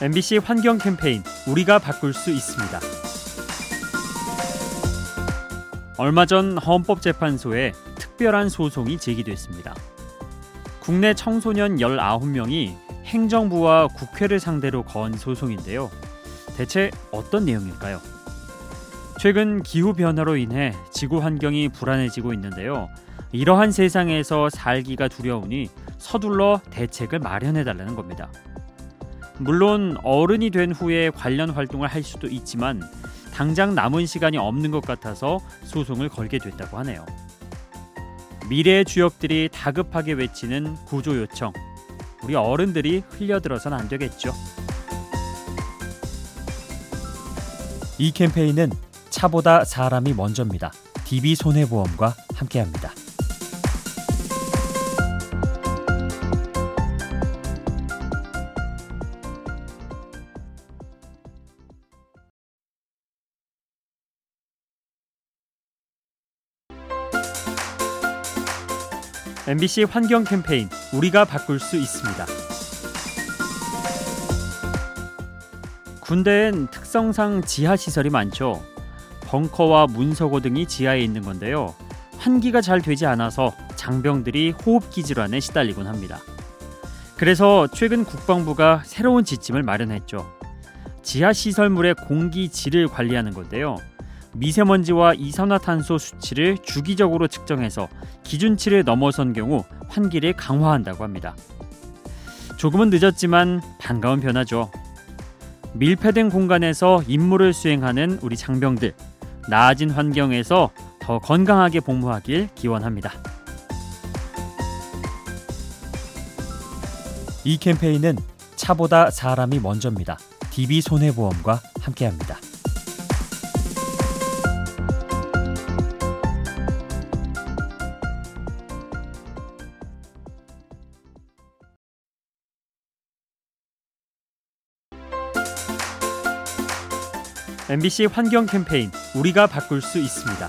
MBC 환경 캠페인 우리가 바꿀 수 있습니다. 얼마 전 헌법재판소에 특별한 소송이 제기됐습니다. 국내 청소년 19명이 행정부와 국회를 상대로 건 소송인데요. 대체 어떤 내용일까요? 최근 기후 변화로 인해 지구 환경이 불안해지고 있는데요. 이러한 세상에서 살기가 두려우니 서둘러 대책을 마련해 달라는 겁니다. 물론 어른이 된 후에 관련 활동을 할 수도 있지만 당장 남은 시간이 없는 것 같아서 소송을 걸게 됐다고 하네요. 미래의 주역들이 다급하게 외치는 구조 요청. 우리 어른들이 흘려들어선 안 되겠죠. 이 캠페인은 차보다 사람이 먼저입니다. DB 손해보험과 함께합니다. MBC 환경 캠페인 우리가 바꿀 수 있습니다. 군대엔 특성상 지하 시설이 많죠. 벙커와 문서고 등이 지하에 있는 건데요. 환기가 잘 되지 않아서 장병들이 호흡기 질환에 시달리곤 합니다. 그래서 최근 국방부가 새로운 지침을 마련했죠. 지하 시설물의 공기 질을 관리하는 건데요. 미세먼지와 이산화탄소 수치를 주기적으로 측정해서 기준치를 넘어선 경우 환기를 강화한다고 합니다. 조금은 늦었지만 반가운 변화죠. 밀폐된 공간에서 임무를 수행하는 우리 장병들, 나아진 환경에서 더 건강하게 복무하길 기원합니다. 이 캠페인은 차보다 사람이 먼저입니다. DB 손해보험과 함께합니다. MBC 환경 캠페인 우리가 바꿀 수 있습니다.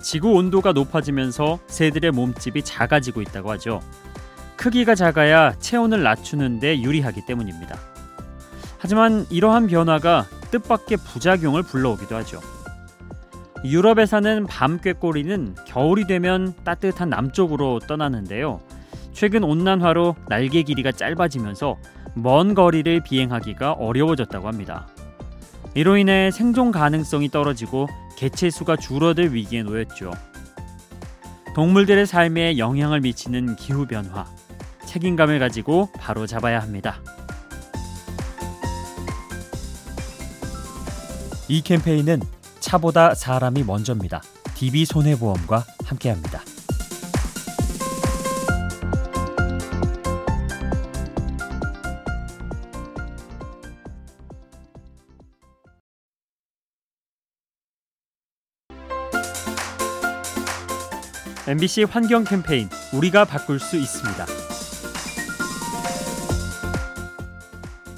지구 온도가 높아지면서 새들의 몸집이 작아지고 있다고 하죠. 크기가 작아야 체온을 낮추는데 유리하기 때문입니다. 하지만 이러한 변화가 뜻밖의 부작용을 불러오기도 하죠. 유럽에 사는 밤꾀꼬리는 겨울이 되면 따뜻한 남쪽으로 떠나는데요. 최근 온난화로 날개 길이가 짧아지면서 먼 거리를 비행하기가 어려워졌다고 합니다. 이로 인해 생존 가능성이 떨어지고 개체 수가 줄어들 위기에 놓였죠. 동물들의 삶에 영향을 미치는 기후 변화, 책임감을 가지고 바로 잡아야 합니다. 이 캠페인은 차보다 사람이 먼저입니다. DB 손해보험과 함께합니다. MBC 환경 캠페인 우리가 바꿀 수 있습니다.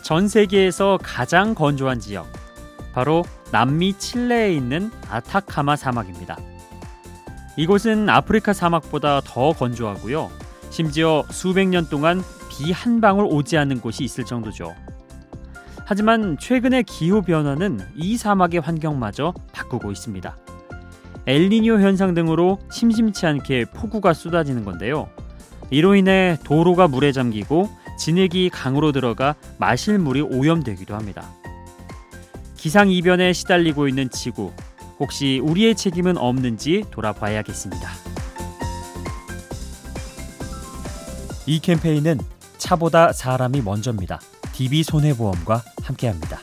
전 세계에서 가장 건조한 지역 바로 남미 칠레에 있는 아타카마 사막입니다. 이곳은 아프리카 사막보다 더 건조하고요. 심지어 수백 년 동안 비 한 방울 오지 않는 곳이 있을 정도죠. 하지만 최근의 기후 변화는 이 사막의 환경마저 바꾸고 있습니다. 엘니뇨 현상 등으로 심심치 않게 폭우가 쏟아지는 건데요. 이로 인해 도로가 물에 잠기고 진흙이 강으로 들어가 마실 물이 오염되기도 합니다. 기상 이변에 시달리고 있는 지구, 혹시 우리의 책임은 없는지 돌아봐야겠습니다. 이 캠페인은 차보다 사람이 먼저입니다. DB 손해보험과 함께합니다.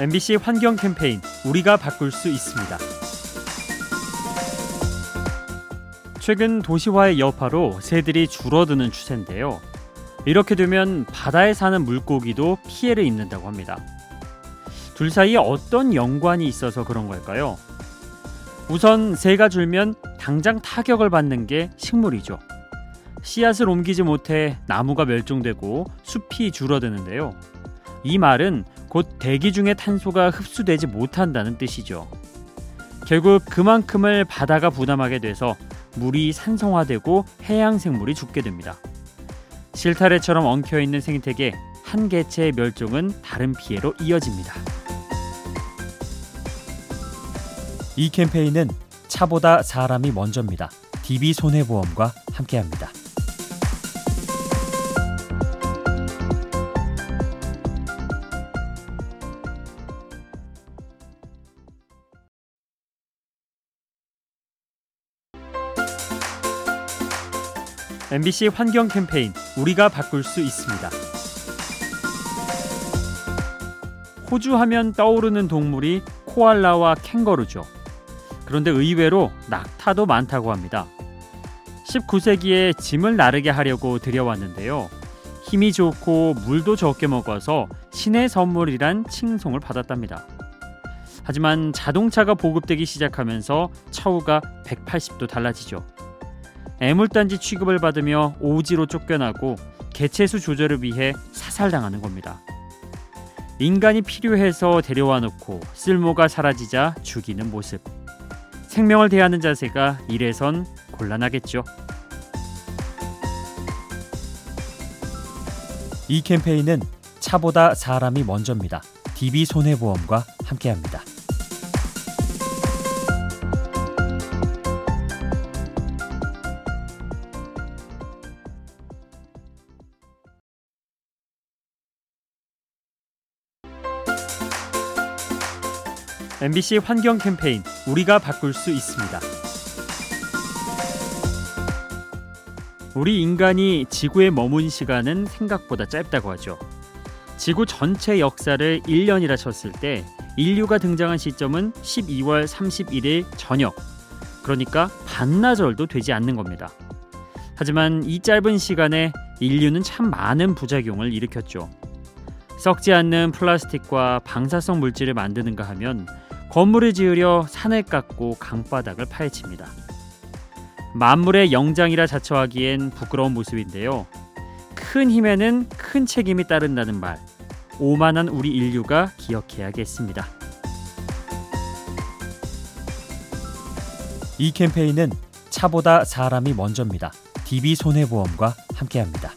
MBC 환경 캠페인 우리가 바꿀 수 있습니다. 최근 도시화의 여파로 새들이 줄어드는 추세인데요. 이렇게 되면 바다에 사는 물고기도 피해를 입는다고 합니다. 둘 사이에 어떤 연관이 있어서 그런 걸까요? 우선 새가 줄면 당장 타격을 받는 게 식물이죠. 씨앗을 옮기지 못해 나무가 멸종되고 숲이 줄어드는데요. 이 말은 곧 대기 중의 탄소가 흡수되지 못한다는 뜻이죠. 결국 그만큼을 바다가 부담하게 돼서 물이 산성화되고 해양 생물이 죽게 됩니다. 실타래처럼 엉켜 있는 생태계 한 개체의 멸종은 다른 피해로 이어집니다. 이 캠페인은 차보다 사람이 먼저입니다. DB 손해보험과 함께합니다. MBC 환경 캠페인 우리가 바꿀 수 있습니다. 호주 하면 떠오르는 동물이 코알라와 캥거루죠. 그런데 의외로 낙타도 많다고 합니다. 19세기에 짐을 나르게 하려고 들여왔는데요. 힘이 좋고 물도 적게 먹어서 신의 선물이란 칭송을 받았답니다. 하지만 자동차가 보급되기 시작하면서 처우가 180도 달라지죠. 애물단지 취급을 받으며 오지로 쫓겨나고 개체수 조절을 위해 사살당하는 겁니다. 인간이 필요해서 데려와 놓고 쓸모가 사라지자 죽이는 모습. 생명을 대하는 자세가 이래선 곤란하겠죠. 이 캠페인은 차보다 사람이 먼저입니다. DB 손해보험과 함께합니다. MBC 환경 캠페인 우리가 바꿀 수 있습니다. 우리 인간이 지구에 머문 시간은 생각보다 짧다고 하죠. 지구 전체 역사를 1년이라 쳤을 때 인류가 등장한 시점은 12월 31일 저녁. 그러니까 반나절도 되지 않는 겁니다. 하지만 이 짧은 시간에 인류는 참 많은 부작용을 일으켰죠. 썩지 않는 플라스틱과 방사성 물질을 만드는가 하면 건물을 지으려 산을 깎고 강바닥을 파헤칩니다. 만물의 영장이라 자처하기엔 부끄러운 모습인데요. 큰 힘에는 큰 책임이 따른다는 말. 오만한 우리 인류가 기억해야겠습니다. 이 캠페인은 차보다 사람이 먼저입니다. DB 손해보험과 함께합니다.